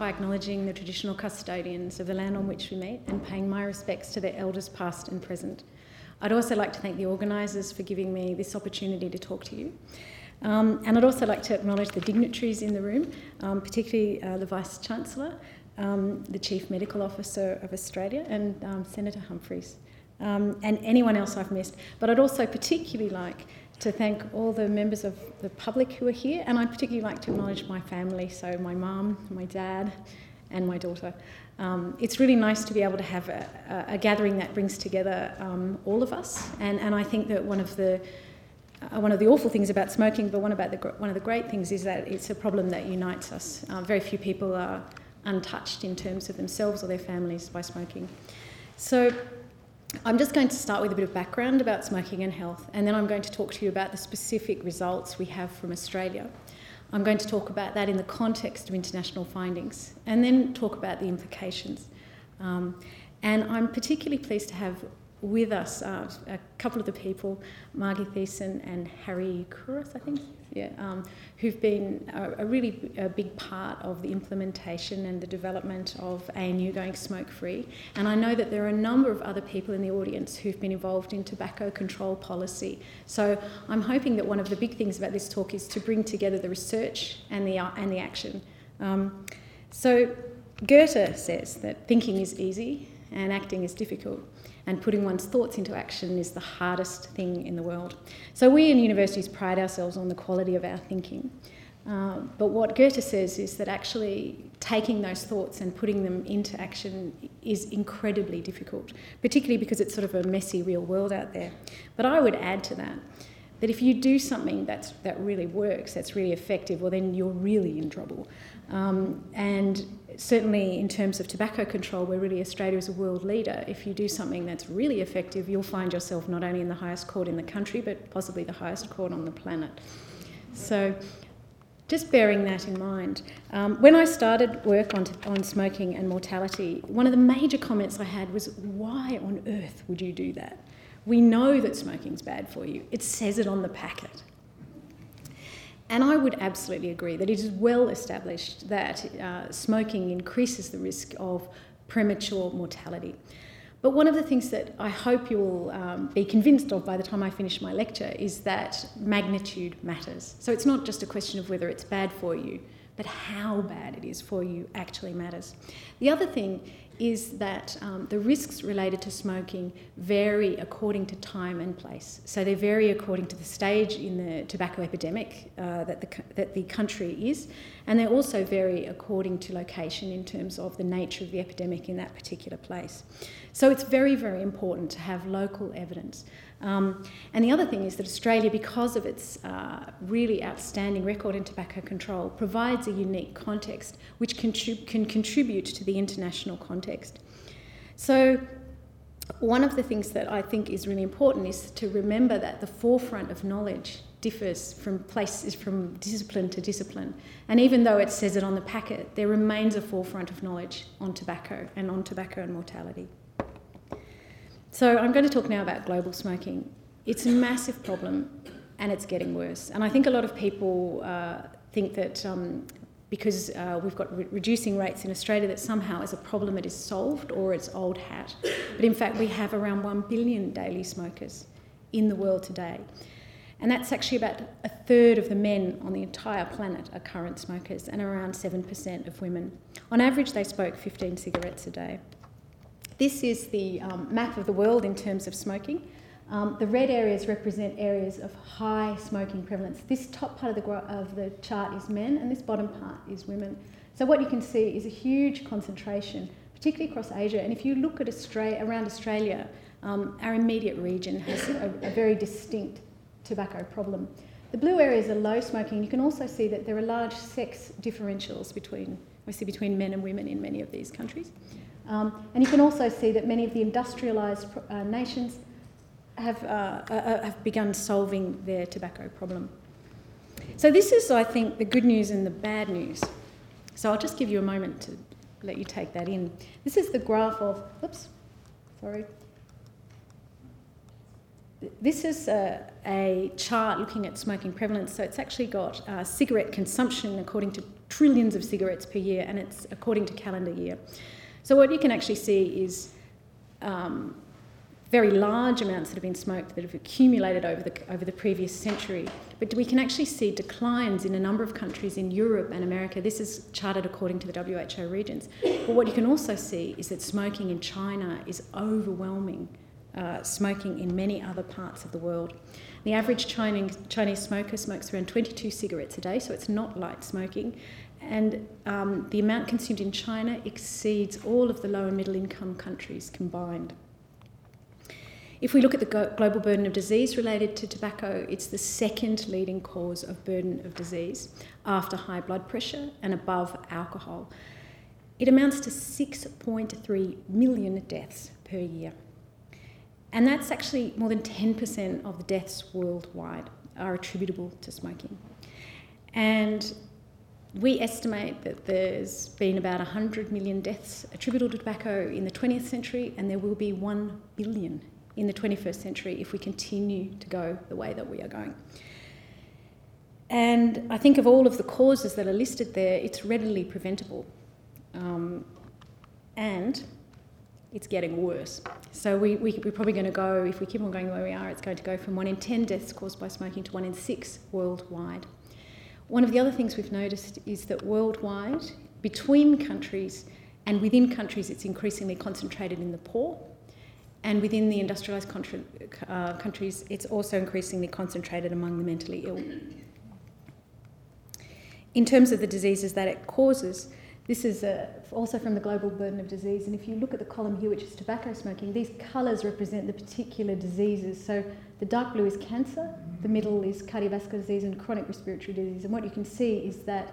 By acknowledging the traditional custodians of the land on which we meet and paying my respects to their elders past and present. I'd also like to thank the organisers for giving me this opportunity to talk to you. Um, and I'd also like to acknowledge the dignitaries in the room, um, particularly uh, the Vice Chancellor, um, the Chief Medical Officer of Australia, and um, Senator Humphries, um, and anyone else I've missed. But I'd also particularly like to thank all the members of the public who are here, and I'd particularly like to acknowledge my family, so my mum, my dad, and my daughter. Um, it's really nice to be able to have a, a gathering that brings together um, all of us, and, and I think that one of the uh, one of the awful things about smoking, but one about the one of the great things is that it's a problem that unites us. Uh, very few people are untouched in terms of themselves or their families by smoking. So. I'm just going to start with a bit of background about smoking and health, and then I'm going to talk to you about the specific results we have from Australia. I'm going to talk about that in the context of international findings, and then talk about the implications. Um, and I'm particularly pleased to have with us uh, a couple of the people, Margie Thiessen and Harry Couros, I think, yeah, um, who've been a, a really a big part of the implementation and the development of ANU going smoke free. And I know that there are a number of other people in the audience who've been involved in tobacco control policy. So I'm hoping that one of the big things about this talk is to bring together the research and the, uh, and the action. Um, so Goethe says that thinking is easy and acting is difficult and putting one's thoughts into action is the hardest thing in the world. So, we in universities pride ourselves on the quality of our thinking. Uh, but what Goethe says is that actually taking those thoughts and putting them into action is incredibly difficult, particularly because it's sort of a messy real world out there. But I would add to that that if you do something that's, that really works, that's really effective, well, then you're really in trouble. Um, and certainly in terms of tobacco control, where really Australia is a world leader, if you do something that's really effective, you'll find yourself not only in the highest court in the country, but possibly the highest court on the planet. So, just bearing that in mind. Um, when I started work on, on smoking and mortality, one of the major comments I had was, Why on earth would you do that? We know that smoking's bad for you, it says it on the packet. And I would absolutely agree that it is well established that uh, smoking increases the risk of premature mortality. But one of the things that I hope you'll um, be convinced of by the time I finish my lecture is that magnitude matters. So it's not just a question of whether it's bad for you, but how bad it is for you actually matters. The other thing is that um, the risks related to smoking vary according to time and place. So they vary according to the stage in the tobacco epidemic uh, that, the, that the country is, and they also vary according to location in terms of the nature of the epidemic in that particular place. So it's very, very important to have local evidence. Um, and the other thing is that Australia, because of its uh, really outstanding record in tobacco control, provides a unique context which contrib- can contribute to the international context. So, one of the things that I think is really important is to remember that the forefront of knowledge differs from places from discipline to discipline. And even though it says it on the packet, there remains a forefront of knowledge on tobacco and on tobacco and mortality. So I'm going to talk now about global smoking. It's a massive problem and it's getting worse. And I think a lot of people uh, think that um, because uh, we've got re- reducing rates in Australia, that somehow as a problem it is solved or it's old hat. But in fact, we have around 1 billion daily smokers in the world today. And that's actually about a third of the men on the entire planet are current smokers, and around 7% of women. On average, they smoke 15 cigarettes a day. This is the um, map of the world in terms of smoking. Um, the red areas represent areas of high smoking prevalence. This top part of the, of the chart is men, and this bottom part is women. So what you can see is a huge concentration, particularly across Asia. And if you look at Australia, around Australia, um, our immediate region has a, a, very distinct tobacco problem. The blue areas are low smoking. You can also see that there are large sex differentials between, obviously, between men and women in many of these countries. Um, and you can also see that many of the industrialised uh, nations have, uh, uh, uh, have begun solving their tobacco problem. So, this is, I think, the good news and the bad news. So, I'll just give you a moment to let you take that in. This is the graph of, oops, sorry. This is a, a chart looking at smoking prevalence. So, it's actually got uh, cigarette consumption according to trillions of cigarettes per year, and it's according to calendar year. So, what you can actually see is um, very large amounts that have been smoked that have accumulated over the, over the previous century. But we can actually see declines in a number of countries in Europe and America. This is charted according to the WHO regions. But what you can also see is that smoking in China is overwhelming uh, smoking in many other parts of the world. The average Chinese, Chinese smoker smokes around 22 cigarettes a day, so it's not light smoking. And um, the amount consumed in China exceeds all of the low and middle income countries combined. If we look at the global burden of disease related to tobacco, it's the second leading cause of burden of disease after high blood pressure and above alcohol. It amounts to 6.3 million deaths per year. And that's actually more than 10% of the deaths worldwide are attributable to smoking. And we estimate that there's been about 100 million deaths attributable to tobacco in the 20th century, and there will be 1 billion in the 21st century if we continue to go the way that we are going. And I think of all of the causes that are listed there, it's readily preventable. Um, and it's getting worse. So we, we, are probably going to go, if we keep on going the way we are, it's going to go from one in 10 deaths caused by smoking to one in six worldwide. One of the other things we've noticed is that worldwide, between countries and within countries, it's increasingly concentrated in the poor. And within the industrialised uh, countries, it's also increasingly concentrated among the mentally ill. In terms of the diseases that it causes, this is uh, also from the global burden of disease. And if you look at the column here, which is tobacco smoking, these colours represent the particular diseases. So the dark blue is cancer, the middle is cardiovascular disease and chronic respiratory disease. And what you can see is that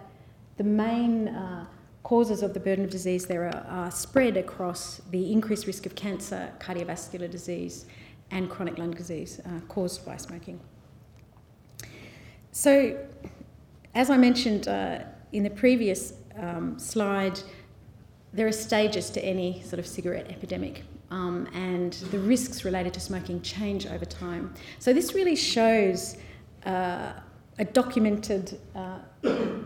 the main uh, causes of the burden of disease there are, are spread across the increased risk of cancer, cardiovascular disease, and chronic lung disease uh, caused by smoking. So, as I mentioned uh, in the previous um, slide, there are stages to any sort of cigarette epidemic, um, and the risks related to smoking change over time. So, this really shows uh, a documented uh,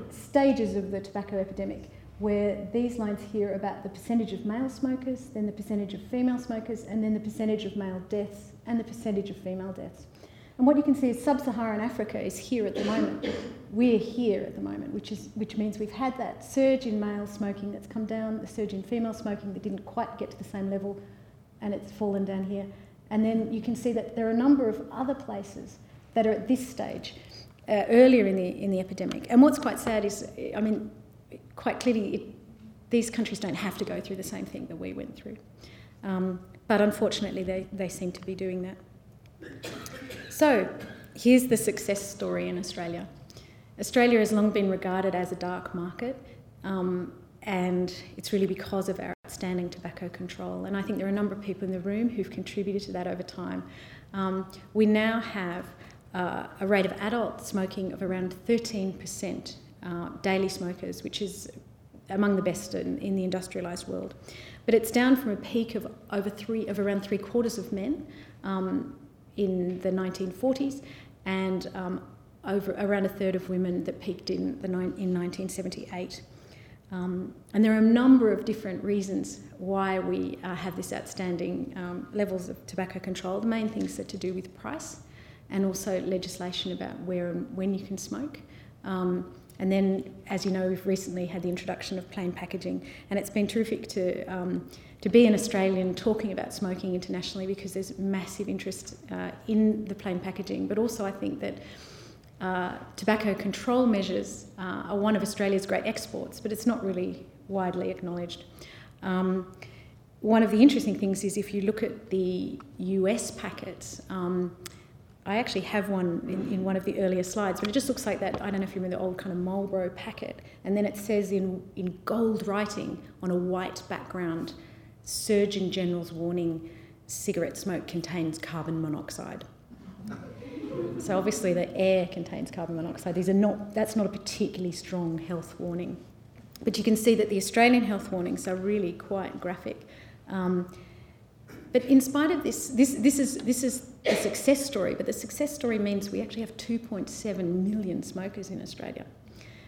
stages of the tobacco epidemic where these lines here are about the percentage of male smokers, then the percentage of female smokers, and then the percentage of male deaths and the percentage of female deaths. And what you can see is sub-Saharan Africa is here at the moment. We're here at the moment, which, is, which means we've had that surge in male smoking that's come down, the surge in female smoking that didn't quite get to the same level, and it's fallen down here. And then you can see that there are a number of other places that are at this stage, uh, earlier in the, in the epidemic. And what's quite sad is, I mean, quite clearly, it, these countries don't have to go through the same thing that we went through. Um, but unfortunately, they, they seem to be doing that. So, here's the success story in Australia. Australia has long been regarded as a dark market, um, and it's really because of our outstanding tobacco control. And I think there are a number of people in the room who've contributed to that over time. Um, we now have uh, a rate of adult smoking of around 13% uh, daily smokers, which is among the best in, in the industrialised world. But it's down from a peak of over three of around three quarters of men um, in the 1940s, and um, over around a third of women that peaked in the in 1978. Um, and there are a number of different reasons why we uh, have this outstanding um, levels of tobacco control. The main things are to do with price and also legislation about where and when you can smoke. Um, and then, as you know, we've recently had the introduction of plain packaging, and it's been terrific to, um, to be an Australian talking about smoking internationally because there's massive interest uh, in the plain packaging. But also, I think that uh, tobacco control measures uh, are one of Australia's great exports, but it's not really widely acknowledged. Um, one of the interesting things is if you look at the US packets, um, I actually have one in, in, one of the earlier slides, but it just looks like that. I don't know if you remember the old kind of Marlboro packet. And then it says in, in gold writing on a white background Surgeon General's warning cigarette smoke contains carbon monoxide. So obviously the air contains carbon monoxide. These are not, that's not a particularly strong health warning. But you can see that the Australian health warnings are really quite graphic. Um, but in spite of this, this, this, is, this is a success story, but the success story means we actually have 2.7 million smokers in Australia.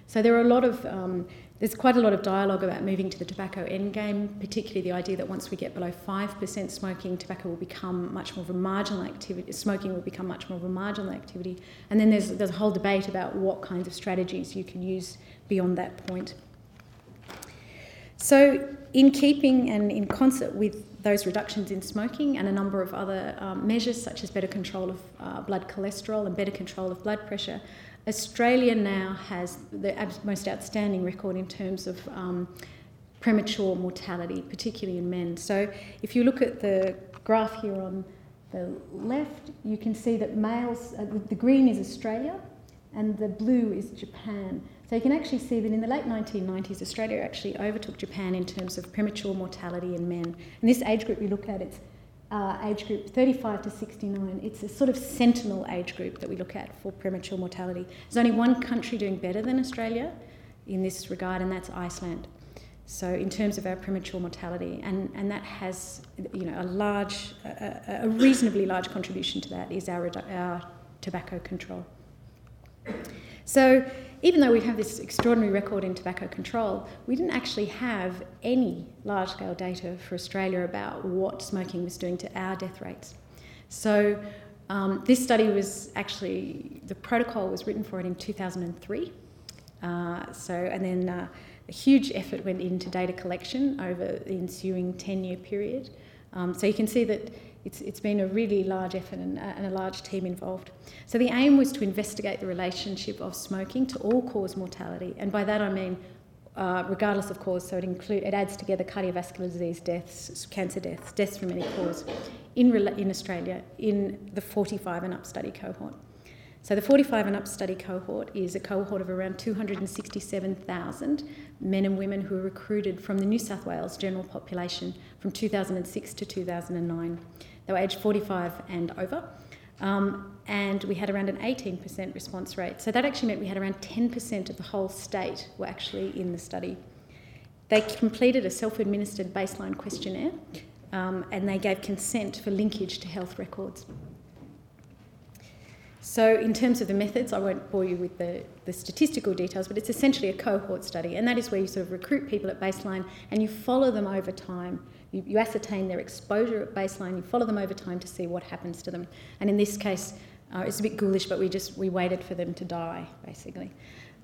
So there are a lot of, um, there's quite a lot of dialogue about moving to the tobacco endgame, particularly the idea that once we get below 5% smoking, tobacco will become much more of a marginal activity, smoking will become much more of a marginal activity. And then there's, there's a whole debate about what kinds of strategies you can use beyond that point. So, in keeping and in concert with those reductions in smoking and a number of other um, measures, such as better control of uh, blood cholesterol and better control of blood pressure, Australia now has the most outstanding record in terms of um, premature mortality, particularly in men. So, if you look at the graph here on the left, you can see that males, uh, the green is Australia and the blue is Japan. So you can actually see that in the late 1990s, Australia actually overtook Japan in terms of premature mortality in men. And this age group we look at, it's uh, age group 35 to 69. It's a sort of sentinel age group that we look at for premature mortality. There's only one country doing better than Australia in this regard, and that's Iceland. So in terms of our premature mortality, and, and that has you know a large, a, a reasonably large contribution to that is our, our tobacco control. So even though we have this extraordinary record in tobacco control, we didn't actually have any large scale data for Australia about what smoking was doing to our death rates. So um, this study was actually, the protocol was written for it in 2003. Uh, so, and then uh, a huge effort went into data collection over the ensuing 10 year period. Um, so you can see that it's, it's been a really large effort and, uh, and, a large team involved. So the aim was to investigate the relationship of smoking to all cause mortality, and by that I mean uh, regardless of cause. So it include it adds together cardiovascular disease deaths, cancer deaths, deaths from any cause in in Australia in the 45 and up study cohort. So the 45 and up study cohort is a cohort of around 267,000 men and women who were recruited from the New South Wales general population from 2006 to 2009. They were aged 45 and over. Um, and we had around an 18% response rate. So that actually meant we had around 10% of the whole state were actually in the study. They completed a self administered baseline questionnaire um, and they gave consent for linkage to health records. So, in terms of the methods, I won't bore you with the, the statistical details, but it's essentially a cohort study, and that is where you sort of recruit people at baseline and you follow them over time you, you ascertain their exposure at baseline, you follow them over time to see what happens to them. And in this case, uh, it's a bit ghoulish, but we just we waited for them to die, basically.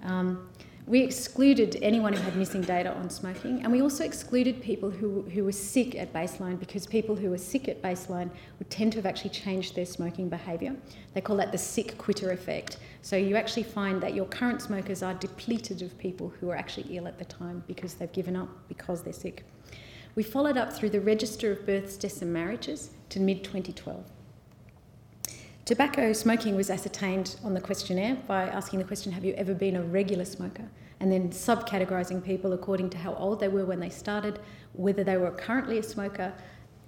Um, we excluded anyone who had missing data on smoking, and we also excluded people who, who were sick at baseline because people who were sick at baseline would tend to have actually changed their smoking behaviour. They call that the sick quitter effect. So you actually find that your current smokers are depleted of people who are actually ill at the time because they've given up because they're sick. We followed up through the Register of Births, Deaths and Marriages to mid 2012. Tobacco smoking was ascertained on the questionnaire by asking the question Have you ever been a regular smoker? And then subcategorising people according to how old they were when they started, whether they were currently a smoker,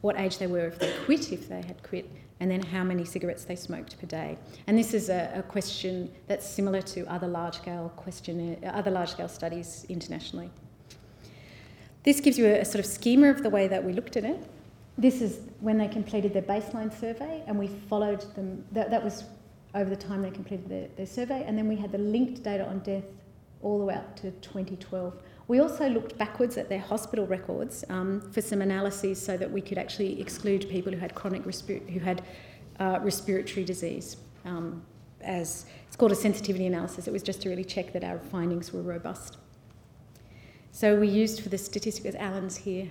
what age they were if they quit, if they had quit, and then how many cigarettes they smoked per day. And this is a, a question that's similar to other large scale questionnaire, other large scale studies internationally. This gives you a, a, sort of schema of the way that we looked at it. This is when they completed their baseline survey, and we followed them. That, that was over the time they completed their, their survey, and then we had the linked data on death all the way up to 2012. We also looked backwards at their hospital records um, for some analyses so that we could actually exclude people who had chronic respir- who had uh, respiratory disease. Um, as it's called a sensitivity analysis. It was just to really check that our findings were robust. So we used for the statistics, as Alan's here,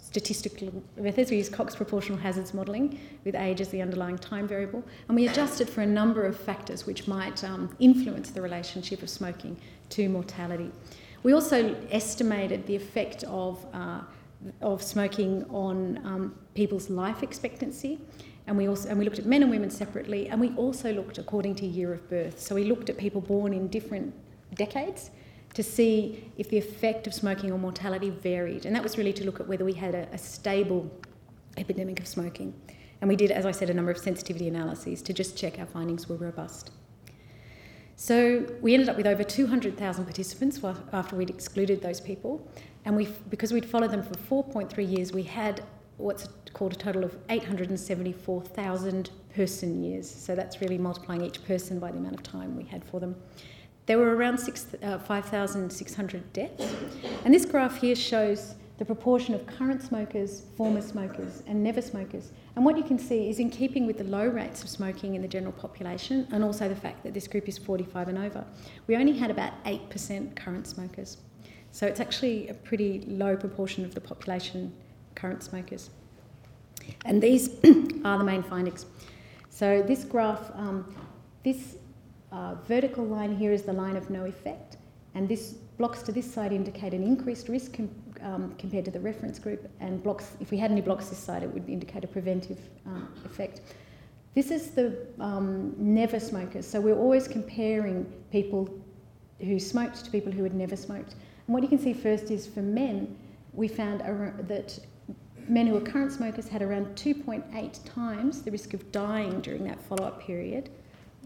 statistical methods. We used Cox proportional hazards modelling with age as the underlying time variable, and we adjusted for a number of factors which might um, influence the relationship of smoking to mortality. We also estimated the effect of uh, of smoking on um, people's life expectancy. And we also and we looked at men and women separately, and we also looked according to year of birth. So we looked at people born in different decades to see if the effect of smoking on mortality varied. And that was really to look at whether we had a, a stable epidemic of smoking. And we did, as I said, a number of sensitivity analyses to just check our findings were robust. So we ended up with over 200,000 participants after we'd excluded those people. And we, because we'd followed them for 4.3 years, we had what's called a total of 874,000 person years. So that's really multiplying each person by the amount of time we had for them. There were around uh, 5,600 deaths. And this graph here shows the proportion of current smokers, former smokers, and never smokers. And what you can see is in keeping with the low rates of smoking in the general population, and also the fact that this group is 45 and over, we only had about 8% current smokers. So it's actually a pretty low proportion of the population current smokers. And these are the main findings. So this graph, um, this uh, vertical line here is the line of no effect, and this blocks to this side indicate an increased risk com- um, compared to the reference group, and blocks, if we had any blocks this side, it would indicate a preventive uh, effect. This is the um, never smokers, so we're always comparing people who smoked to people who had never smoked. And what you can see first is for men, we found a, that men who were current smokers had around 2.8 times the risk of dying during that follow up period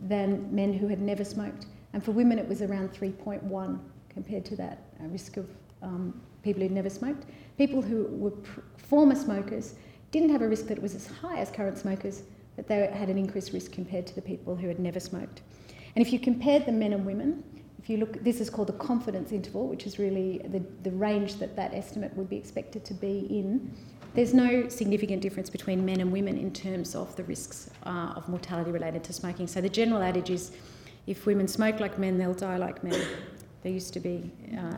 than men who had never smoked. And for women, it was around 3.1 compared to that risk of um, people who'd never smoked. People who were pr- former smokers didn't have a risk that was as high as current smokers, but they had an increased risk compared to the people who had never smoked. And if you compared the men and women, if you look, this is called the confidence interval, which is really the, the range that that estimate would be expected to be in. There's no significant difference between men and women in terms of the risks uh, of mortality related to smoking. So the general adage is if women smoke like men, they'll die like men. There used to be uh,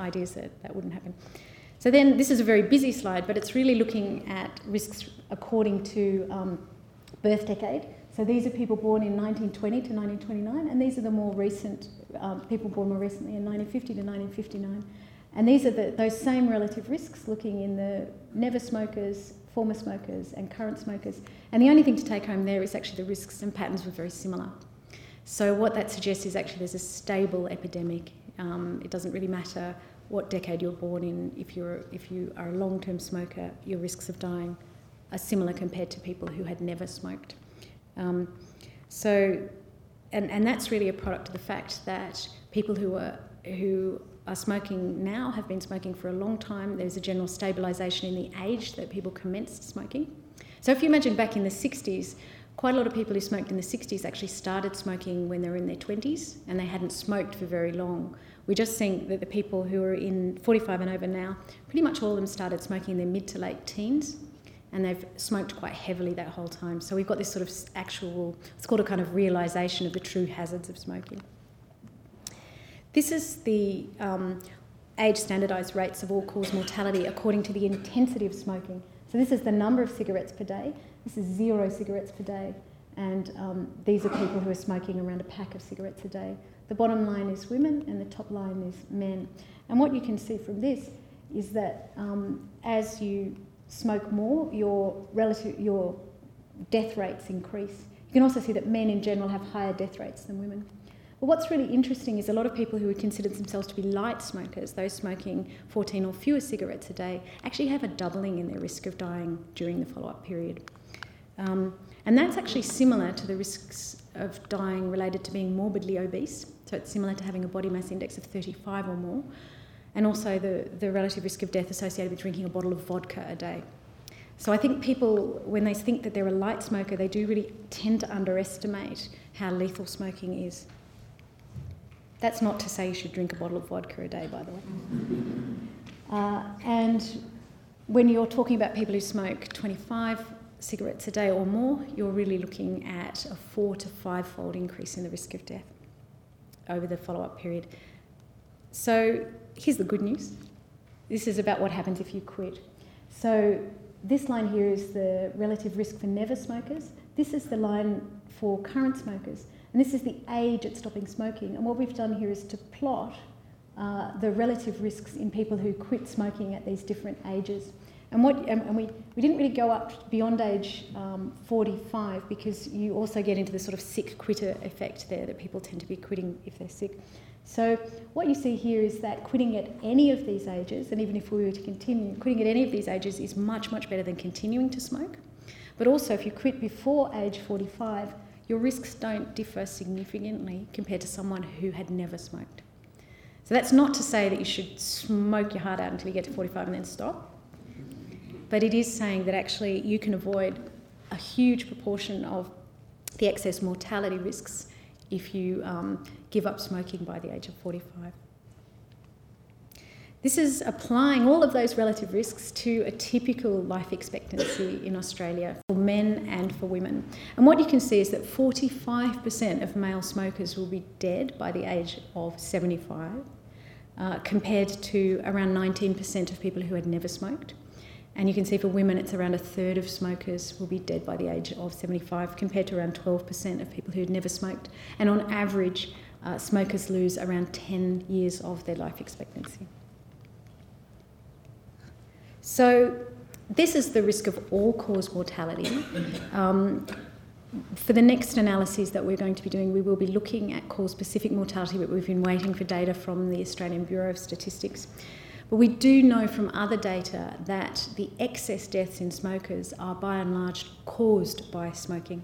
ideas that that wouldn't happen. So then, this is a very busy slide, but it's really looking at risks according to um, birth decade. So these are people born in 1920 to 1929, and these are the more recent um, people born more recently in 1950 to 1959. And these are the, those same relative risks, looking in the never smokers, former smokers, and current smokers. And the only thing to take home there is actually the risks and patterns were very similar. So what that suggests is actually there's a stable epidemic. Um, it doesn't really matter what decade you're born in. If you're if you are a long-term smoker, your risks of dying are similar compared to people who had never smoked. Um, so, and and that's really a product of the fact that people who are who are smoking now have been smoking for a long time. There's a general stabilisation in the age that people commenced smoking. So if you imagine back in the 60s, quite a lot of people who smoked in the 60s actually started smoking when they were in their 20s and they hadn't smoked for very long. We just think that the people who are in 45 and over now, pretty much all of them started smoking in their mid to late teens and they've smoked quite heavily that whole time. So we've got this sort of actual, it's called a kind of realisation of the true hazards of smoking. This is the um, age standardised rates of all cause mortality according to the intensity of smoking. So this is the number of cigarettes per day. This is zero cigarettes per day. And um, these are people who are smoking around a pack of cigarettes a day. The bottom line is women and the top line is men. And what you can see from this is that um, as you smoke more, your relative, your death rates increase. You can also see that men in general have higher death rates than women. But what's really interesting is a lot of people who would consider themselves to be light smokers, those smoking 14 or fewer cigarettes a day, actually have a doubling in their risk of dying during the follow up period. Um, and that's actually similar to the risks of dying related to being morbidly obese. So it's similar to having a body mass index of 35 or more, and also the, the relative risk of death associated with drinking a bottle of vodka a day. So I think people, when they think that they're a light smoker, they do really tend to underestimate how lethal smoking is. That's not to say you should drink a bottle of vodka a day, by the way. Uh, and when you're talking about people who smoke 25 cigarettes a day or more, you're really looking at a four to five fold increase in the risk of death over the follow up period. So here's the good news this is about what happens if you quit. So this line here is the relative risk for never smokers. This is the line for current smokers. And this is the age at stopping smoking. And what we've done here is to plot uh, the relative risks in people who quit smoking at these different ages. And, what, and, we, we didn't really go up beyond age um, 45 because you also get into the sort of sick quitter effect there that people tend to be quitting if they're sick. So what you see here is that quitting at any of these ages, and even if we were to continue, quitting at any of these ages is much, much better than continuing to smoke. But also, if you quit before age 45, your risks don't differ significantly compared to someone who had never smoked. So that's not to say that you should smoke your heart out until you get to 45 and then stop. But it is saying that actually you can avoid a huge proportion of the excess mortality risks if you um, give up smoking by the age of 45. This is applying all of those relative risks to a typical life expectancy in Australia for men and for women. And what you can see is that 45% of male smokers will be dead by the age of 75, uh, compared to around 19% of people who had never smoked. And you can see for women, it's around a third of smokers will be dead by the age of 75, compared to around 12% of people who had never smoked. And on average, uh, smokers lose around 10 years of their life expectancy. So, this is the risk of all cause mortality. Um, for the next analyses that we're going to be doing, we will be looking at cause specific mortality, but we've been waiting for data from the Australian Bureau of Statistics. But we do know from other data that the excess deaths in smokers are by and large caused by smoking.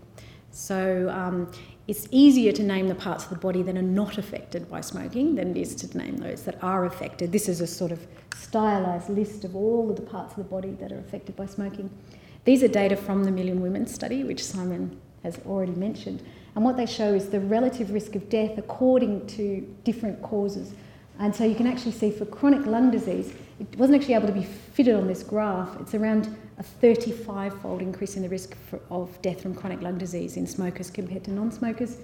So um, it's easier to name the parts of the body that are not affected by smoking than it is to name those that are affected. This is a sort of stylised list of all of the parts of the body that are affected by smoking. These are data from the Million Women study, which Simon has already mentioned. And what they show is the relative risk of death according to different causes and so you can actually see for chronic lung disease, it wasn't actually able to be fitted on this graph. It's around a 35 fold increase in the risk for, of death from chronic lung disease in smokers compared to non smokers.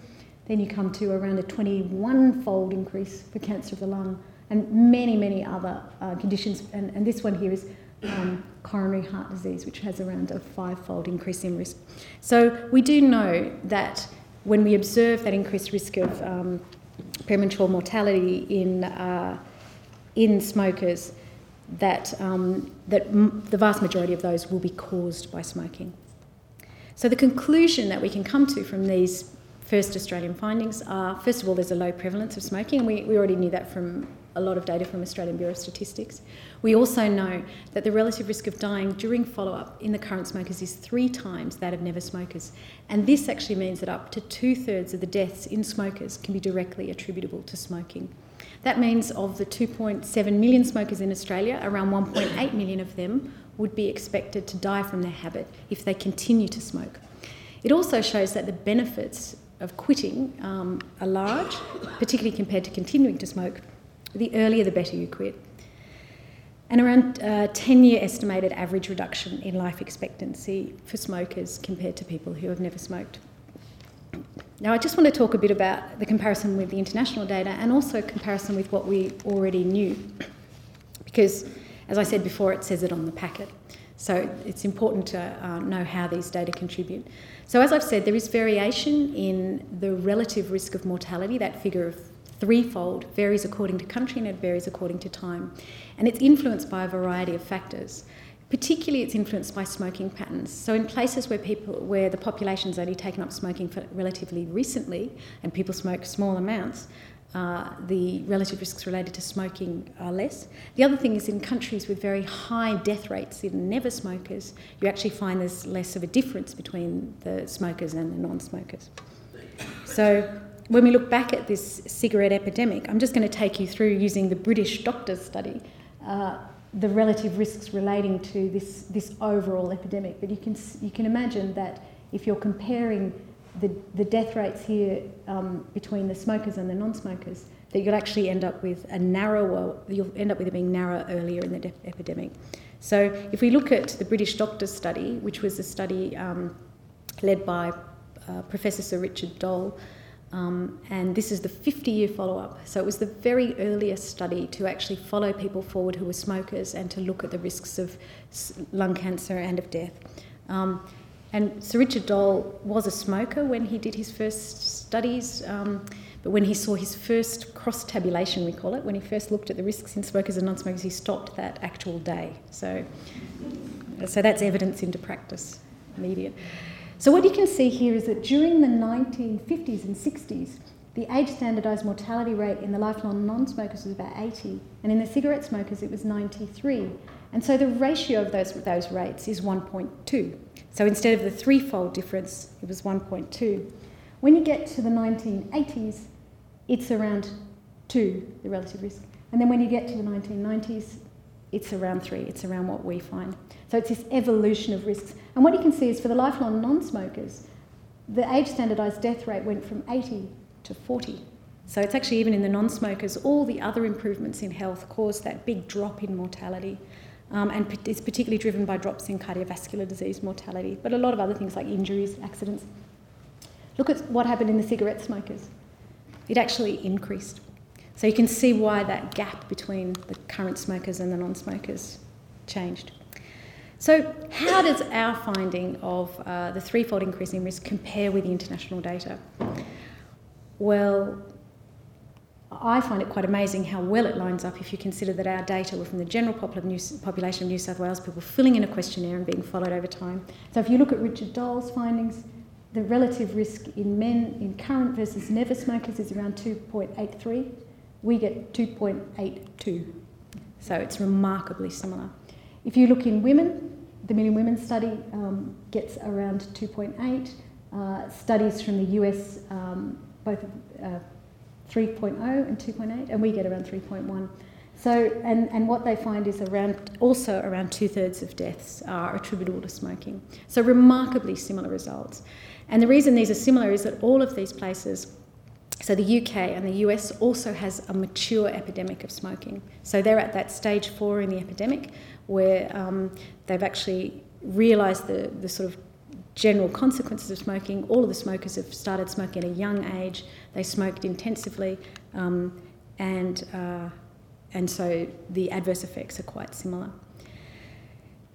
Then you come to around a 21 fold increase for cancer of the lung and many, many other uh, conditions. And, and, this one here is um, coronary heart disease, which has around a five fold increase in risk. So we do know that when we observe that increased risk of um, premature mortality in, uh, in smokers, that, um, that m- the vast majority of those will be caused by smoking. So, the conclusion that we can come to from these first Australian findings are first of all, there's a low prevalence of smoking, and we, we already knew that from a lot of data from Australian Bureau of Statistics. We also know that the relative risk of dying during follow up in the current smokers is three times that of never smokers. And this actually means that up to two thirds of the deaths in smokers can be directly attributable to smoking. That means of the 2.7 million smokers in Australia, around 1.8 million of them would be expected to die from their habit if they continue to smoke. It also shows that the benefits of quitting um, are large, particularly compared to continuing to smoke. The earlier the better you quit. And around uh, 10 year estimated average reduction in life expectancy for smokers compared to people who have never smoked. Now, I just want to talk a bit about the comparison with the international data and also comparison with what we already knew. Because, as I said before, it says it on the packet. So it's important to uh, know how these data contribute. So, as I've said, there is variation in the relative risk of mortality, that figure of threefold, varies according to country and it varies according to time. And it's influenced by a variety of factors. Particularly, it's influenced by smoking patterns. So, in places where people, where the population's only taken up smoking for relatively recently, and people smoke small amounts, uh, the relative risks related to smoking are less. The other thing is in countries with very high death rates in never smokers, you actually find there's less of a difference between the smokers and the non-smokers. So when we look back at this cigarette epidemic, I'm just going to take you through using the British doctors study. Uh, the relative risks relating to this, this overall epidemic. But you can, you can imagine that if you're comparing the, the death rates here um, between the smokers and the non-smokers, that you'll actually end up with a narrower, you'll end up with it being narrower earlier in the de- epidemic. So if we look at the British Doctors Study, which was a study um, led by uh, Professor Sir Richard Doll, um, and this is the 50 year follow up. So it was the very earliest study to actually follow people forward who were smokers and to look at the risks of lung cancer and of death. Um, And Sir Richard Doll was a smoker when he did his first studies, um, but when he saw his first cross tabulation, we call it, when he first looked at the risks in smokers and non smokers, he stopped that actual day. So, so that's evidence into practice, immediate. So, what you can see here is that during the 1950s and 60s, the age standardised mortality rate in the lifelong non smokers was about 80, and in the cigarette smokers it was 93. And so the ratio of those, those rates is 1.2. So instead of the threefold difference, it was 1.2. When you get to the 1980s, it's around 2, the relative risk. And then when you get to the 1990s, it's around 3. It's around what we find. So it's this evolution of risks. And what you can see is for the lifelong non smokers, the age standardised death rate went from 80 to 40. So it's actually even in the non smokers, all the other improvements in health caused that big drop in mortality. Um, and it's particularly driven by drops in cardiovascular disease mortality, but a lot of other things like injuries, accidents. Look at what happened in the cigarette smokers. It actually increased. So you can see why that gap between the current smokers and the non smokers changed. So, how does our finding of uh, the threefold increase in risk compare with the international data? Well, I find it quite amazing how well it lines up if you consider that our data were from the general population of New South Wales, people filling in a questionnaire and being followed over time. So if you look at Richard Doll's findings, the relative risk in men in current versus never smokers is around 2.83. We get 2.82. So it's remarkably similar. If you look in women, the Million Women study um, gets around 2.8. Uh, studies from the US um, both uh, 3.0 and 2.8, and we get around 3.1. So, and, and what they find is around also around two thirds of deaths are attributable to smoking. So, remarkably similar results. And the reason these are similar is that all of these places, so the UK and the US, also has a mature epidemic of smoking. So, they're at that stage four in the epidemic where um, they've actually realised the, the sort of general consequences of smoking. All of the smokers have started smoking at a young age. They smoked intensively, um, and uh, and so the adverse effects are quite similar.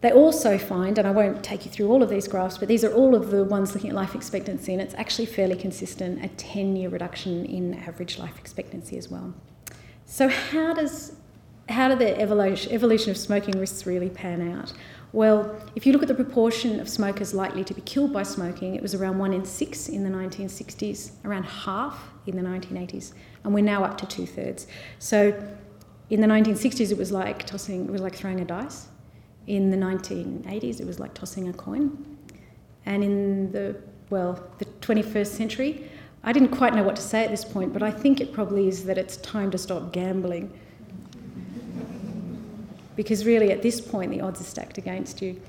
They also find, and I won't take you through all of these graphs, but these are all of the ones looking at life expectancy, and it's actually fairly consistent a 10 year reduction in average life expectancy as well. So, how does how do the evolution, of smoking risks really pan out? Well, if you look at the proportion of smokers likely to be killed by smoking, it was around one in six in the 1960s, around half in the 1980s, and we're now up to two thirds. So in the 1960s, it was like tossing, it was like throwing a dice. In the 1980s, it was like tossing a coin. And in the, well, the 21st century, I didn't quite know what to say at this point, but I think it probably is that it's time to stop gambling because really at this point the odds are stacked against you.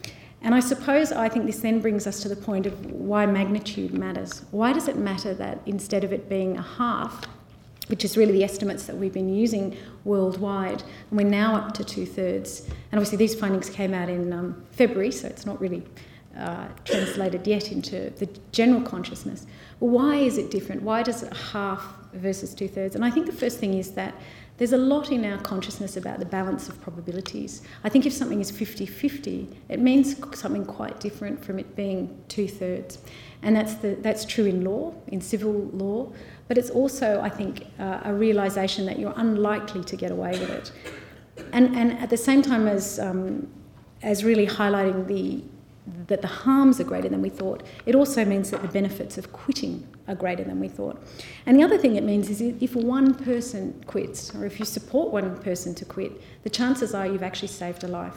And I suppose I think this then brings us to the point of why magnitude matters. Why does it matter that instead of it being a half, which is really the estimates that we've been using worldwide, and we're now up to two thirds. And obviously, these findings came out in um, February, so it's not really uh, translated yet into the general consciousness. Why is it different? Why does it half versus two thirds? And I think the first thing is that there's a lot in our consciousness about the balance of probabilities. I think if something is 50 50, it means something quite different from it being two thirds. And that's, the, that's true in law, in civil law, but it's also, I think, uh, a realization that you're unlikely to get away with it. And, and at the same time as, um, as really highlighting the that the harms are greater than we thought, it also means that the benefits of quitting are greater than we thought. And the other thing it means is if one person quits, or if you support one person to quit, the chances are you've actually saved a life.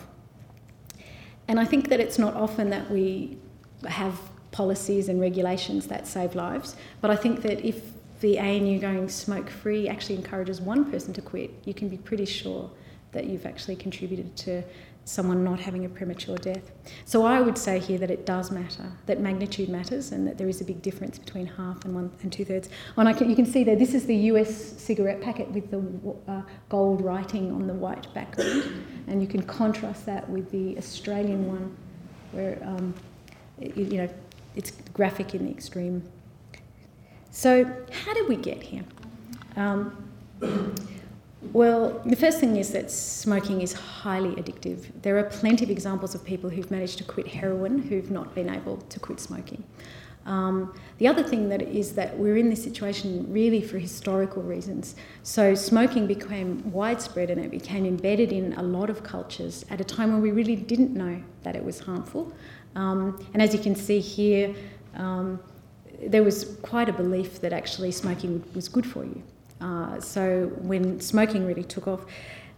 And I think that it's not often that we have policies and regulations that save lives, but I think that if the ANU going smoke free actually encourages one person to quit, you can be pretty sure that you've actually contributed to someone not having a premature death. So I would say here that it does matter, that magnitude matters, and that there is a big difference between half and one and two thirds. And can, you can see there, this is the US cigarette packet with the uh, gold writing on the white background, and you can contrast that with the Australian one, where um, it, you know it's graphic in the extreme. So how did we get here? Um, Well, the first thing is that smoking is highly addictive. There are plenty of examples of people who've managed to quit heroin who've not been able to quit smoking. Um, the other thing that is that we're in this situation really for historical reasons. So smoking became widespread and it became embedded in a lot of cultures at a time when we really didn't know that it was harmful. Um, and as you can see here, um, there was quite a belief that actually smoking was good for you. Uh, so when smoking really took off,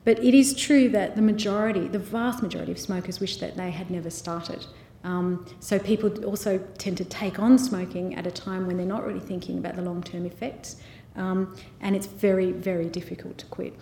but it is true that the majority, the vast majority of smokers wish that they had never started. Um, so people also tend to take on smoking at a time when they're not really thinking about the long-term effects, um, and it's very, very difficult to quit.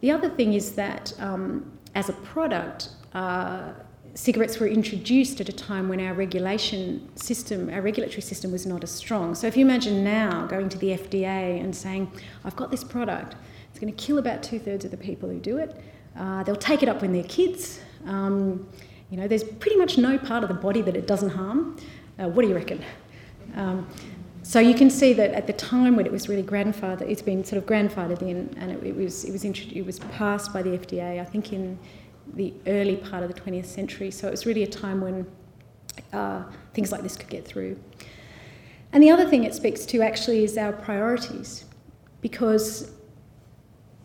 The other thing is that um, as a product, uh, cigarettes were introduced at a time when our regulation system, our regulatory system was not as strong. So if you imagine now going to the FDA and saying, I've got this product, it's going to kill about two thirds of the people who do it. Uh, they'll take it up when they're kids. Um, you know, there's pretty much no part of the body that it doesn't harm. Uh, what do you reckon? Um, so you can see that at the time when it was really grandfathered, it's been sort of grandfathered in, and it, it was it was it was passed by the FDA, I think in the early part of the 20th century. So it was really a time when uh, things like this could get through. And the other thing it speaks to actually is our priorities, because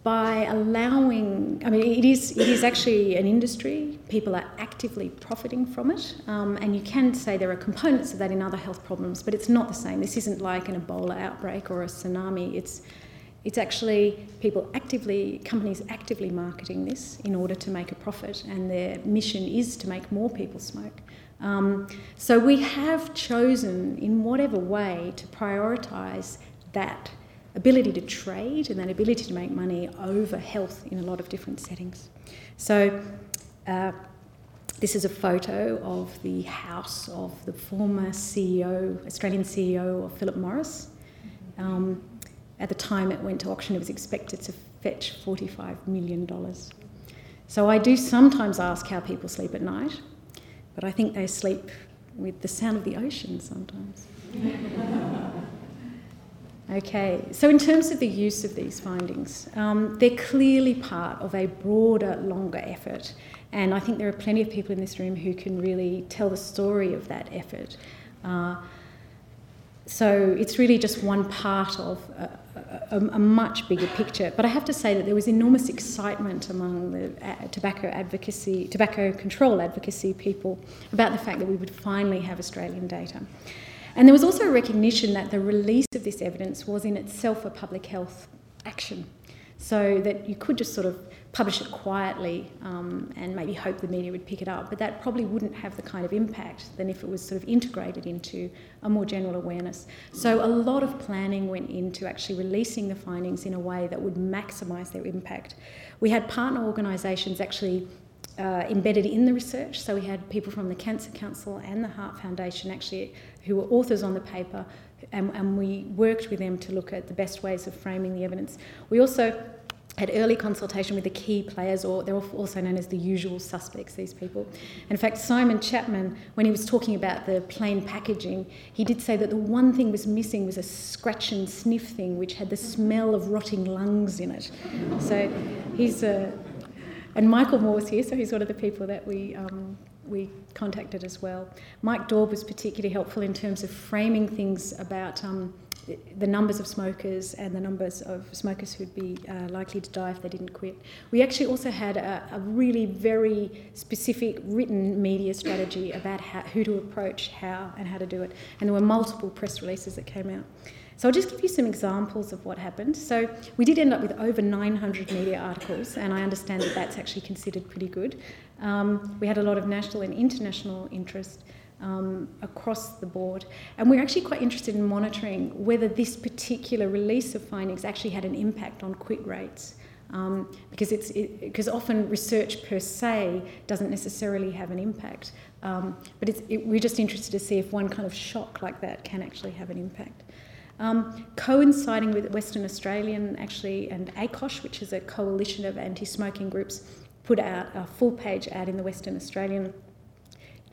by allowing, I mean, it is, it is actually an industry, people are actively profiting from it, um, and you can say there are components of that in other health problems, but it's not the same. This isn't like an Ebola outbreak or a tsunami. It's, it's actually people actively, companies actively marketing this in order to make a profit, and their mission is to make more people smoke. Um, so we have chosen, in whatever way, to prioritise that ability to trade and that ability to make money over health in a lot of different settings. So, uh, this is a photo of the house of the former CEO, Australian CEO of Philip Morris. Um, at the time it went to auction, it was expected to fetch $45 million. So I do sometimes ask how people sleep at night, but I think they sleep with the sound of the ocean sometimes. Okay, so in terms of the use of these findings, um, they're clearly part of a broader, longer effort. And I think there are plenty of people in this room who can really tell the story of that effort. Uh, so it's really just one part of a, a, a, much bigger picture. But I have to say that there was enormous excitement among the uh, tobacco advocacy, tobacco control advocacy people about the fact that we would finally have Australian data. And there was also a recognition that the release of this evidence was in itself a public health action. So that you could just sort of publish it quietly um, and maybe hope the media would pick it up, but that probably wouldn't have the kind of impact than if it was sort of integrated into a more general awareness. So a lot of planning went into actually releasing the findings in a way that would maximise their impact. We had partner organisations actually uh, embedded in the research. So we had people from the Cancer Council and the Heart Foundation actually who were authors on the paper, and, and we worked with them to look at the best ways of framing the evidence. We also had early consultation with the key players, or they're also known as the usual suspects, these people. And in fact, Simon Chapman, when he was talking about the plain packaging, he did say that the one thing was missing was a scratch and sniff thing, which had the smell of rotting lungs in it. So he's a, and Michael Moore's here, so he's one of the people that we, um, we contacted as well. Mike Daube was particularly helpful in terms of framing things about um, the numbers of smokers and the numbers of smokers who'd be uh, likely to die if they didn't quit. We actually also had a, a really very specific written media strategy about how, who to approach, how, and how to do it. And there were multiple press releases that came out. So I'll just give you some examples of what happened. So we did end up with over 900 media articles, and I understand that that's actually considered pretty good. Um, we had a lot of national and international interest. Um, across the board. And we're actually quite interested in monitoring whether this particular release of findings actually had an impact on quit rates. Um, because it's because it, often research per se doesn't necessarily have an impact, um, but it, we're just interested to see if one kind of shock like that can actually have an impact. Um, coinciding with Western Australian, actually, and ACOSH, which is a coalition of anti smoking groups, put out a full page ad in the Western Australian,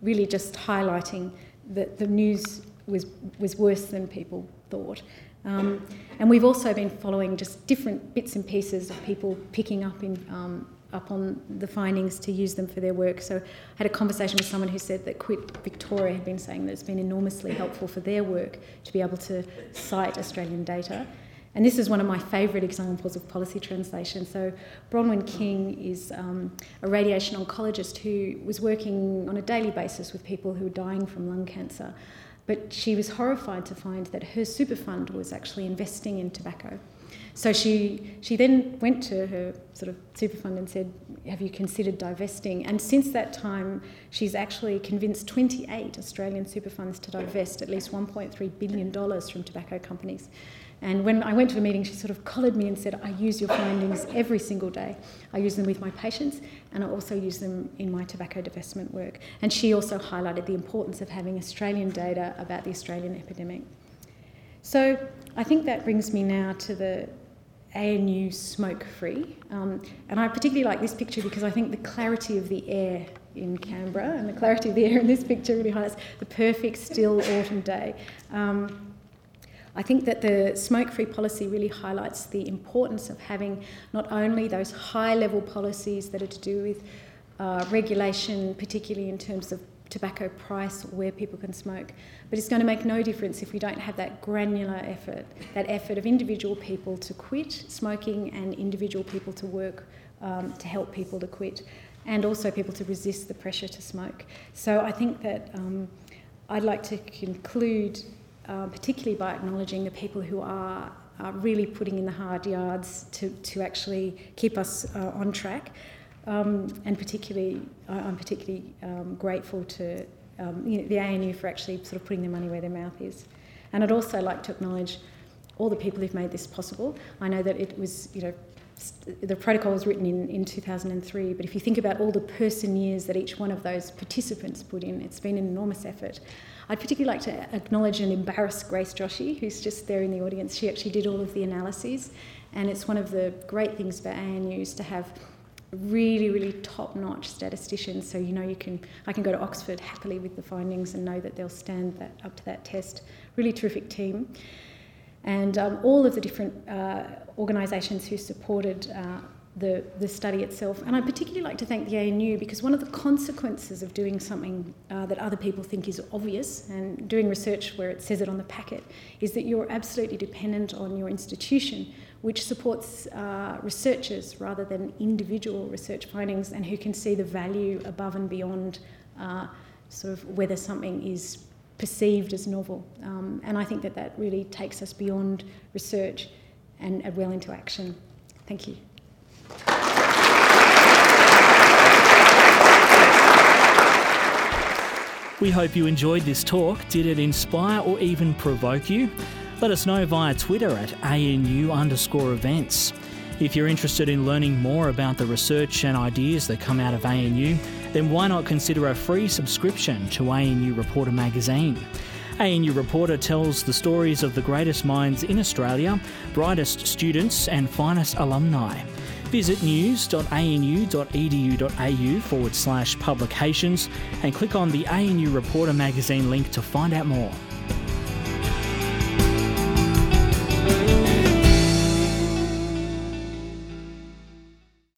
really just highlighting that the news was, was worse than people thought. Um, and we've also been following just different bits and pieces of people picking up in um, up on the findings to use them for their work. So I had a conversation with someone who said that Quit Victoria had been saying that it's been enormously helpful for their work to be able to cite Australian data. And this is one of my favourite examples of policy translation. So, Bronwyn King is um, a radiation oncologist who was working on a daily basis with people who were dying from lung cancer. But she was horrified to find that her super fund was actually investing in tobacco. So she, she then went to her sort of super fund and said, Have you considered divesting? And since that time, she's actually convinced 28 Australian super funds to divest at least $1.3 billion from tobacco companies. And when I went to a meeting, she sort of collared me and said, I use your findings every single day. I use them with my patients and I also use them in my tobacco divestment work. And she also highlighted the importance of having Australian data about the Australian epidemic. So I think that brings me now to the ANU smoke free. Um, and I particularly like this picture because I think the clarity of the air in Canberra and the clarity of the air in this picture really highlights the perfect still autumn day. Um, I think that the smoke free policy really highlights the importance of having not only those high level policies that are to do with uh, regulation, particularly in terms of tobacco price, where people can smoke, but it's going to make no difference if we don't have that granular effort, that effort of individual people to quit smoking and individual people to work um, to help people to quit, and also people to resist the pressure to smoke. So I think that um, I'd like to conclude uh, particularly by acknowledging the people who are, are, really putting in the hard yards to, to actually keep us uh, on track. Um, and particularly, I'm particularly um, grateful to um, you know, the ANU for actually sort of putting their money where their mouth is. And I'd also like to acknowledge all the people who've made this possible. I know that it was, you know, the protocol was written in, in 2003, but if you think about all the person years that each one of those participants put in, it's been an enormous effort. I'd particularly like to acknowledge and embarrass Grace Joshy, who's just there in the audience. She actually did all of the analyses, and it's one of the great things about ANUs to have really, really top-notch statisticians. So you know you can, I can go to Oxford happily with the findings and know that they'll stand that, up to that test. Really terrific team, and um, all of the different uh, organisations who supported uh, the, the study itself. And I particularly like to thank the ANU because one of the consequences of doing something uh, that other people think is obvious and doing research where it says it on the packet is that you're absolutely dependent on your institution, which supports uh, researchers rather than individual research findings and who can see the value above and beyond uh, sort of whether something is perceived as novel. Um, and I think that that really takes us beyond research and, and well into action. Thank you. We hope you enjoyed this talk. Did it inspire or even provoke you? Let us know via Twitter at ANU underscore events. If you're interested in learning more about the research and ideas that come out of ANU, then why not consider a free subscription to ANU Reporter magazine? ANU Reporter tells the stories of the greatest minds in Australia, brightest students, and finest alumni. Visit news.anu.edu.au forward slash publications and click on the ANU Reporter magazine link to find out more.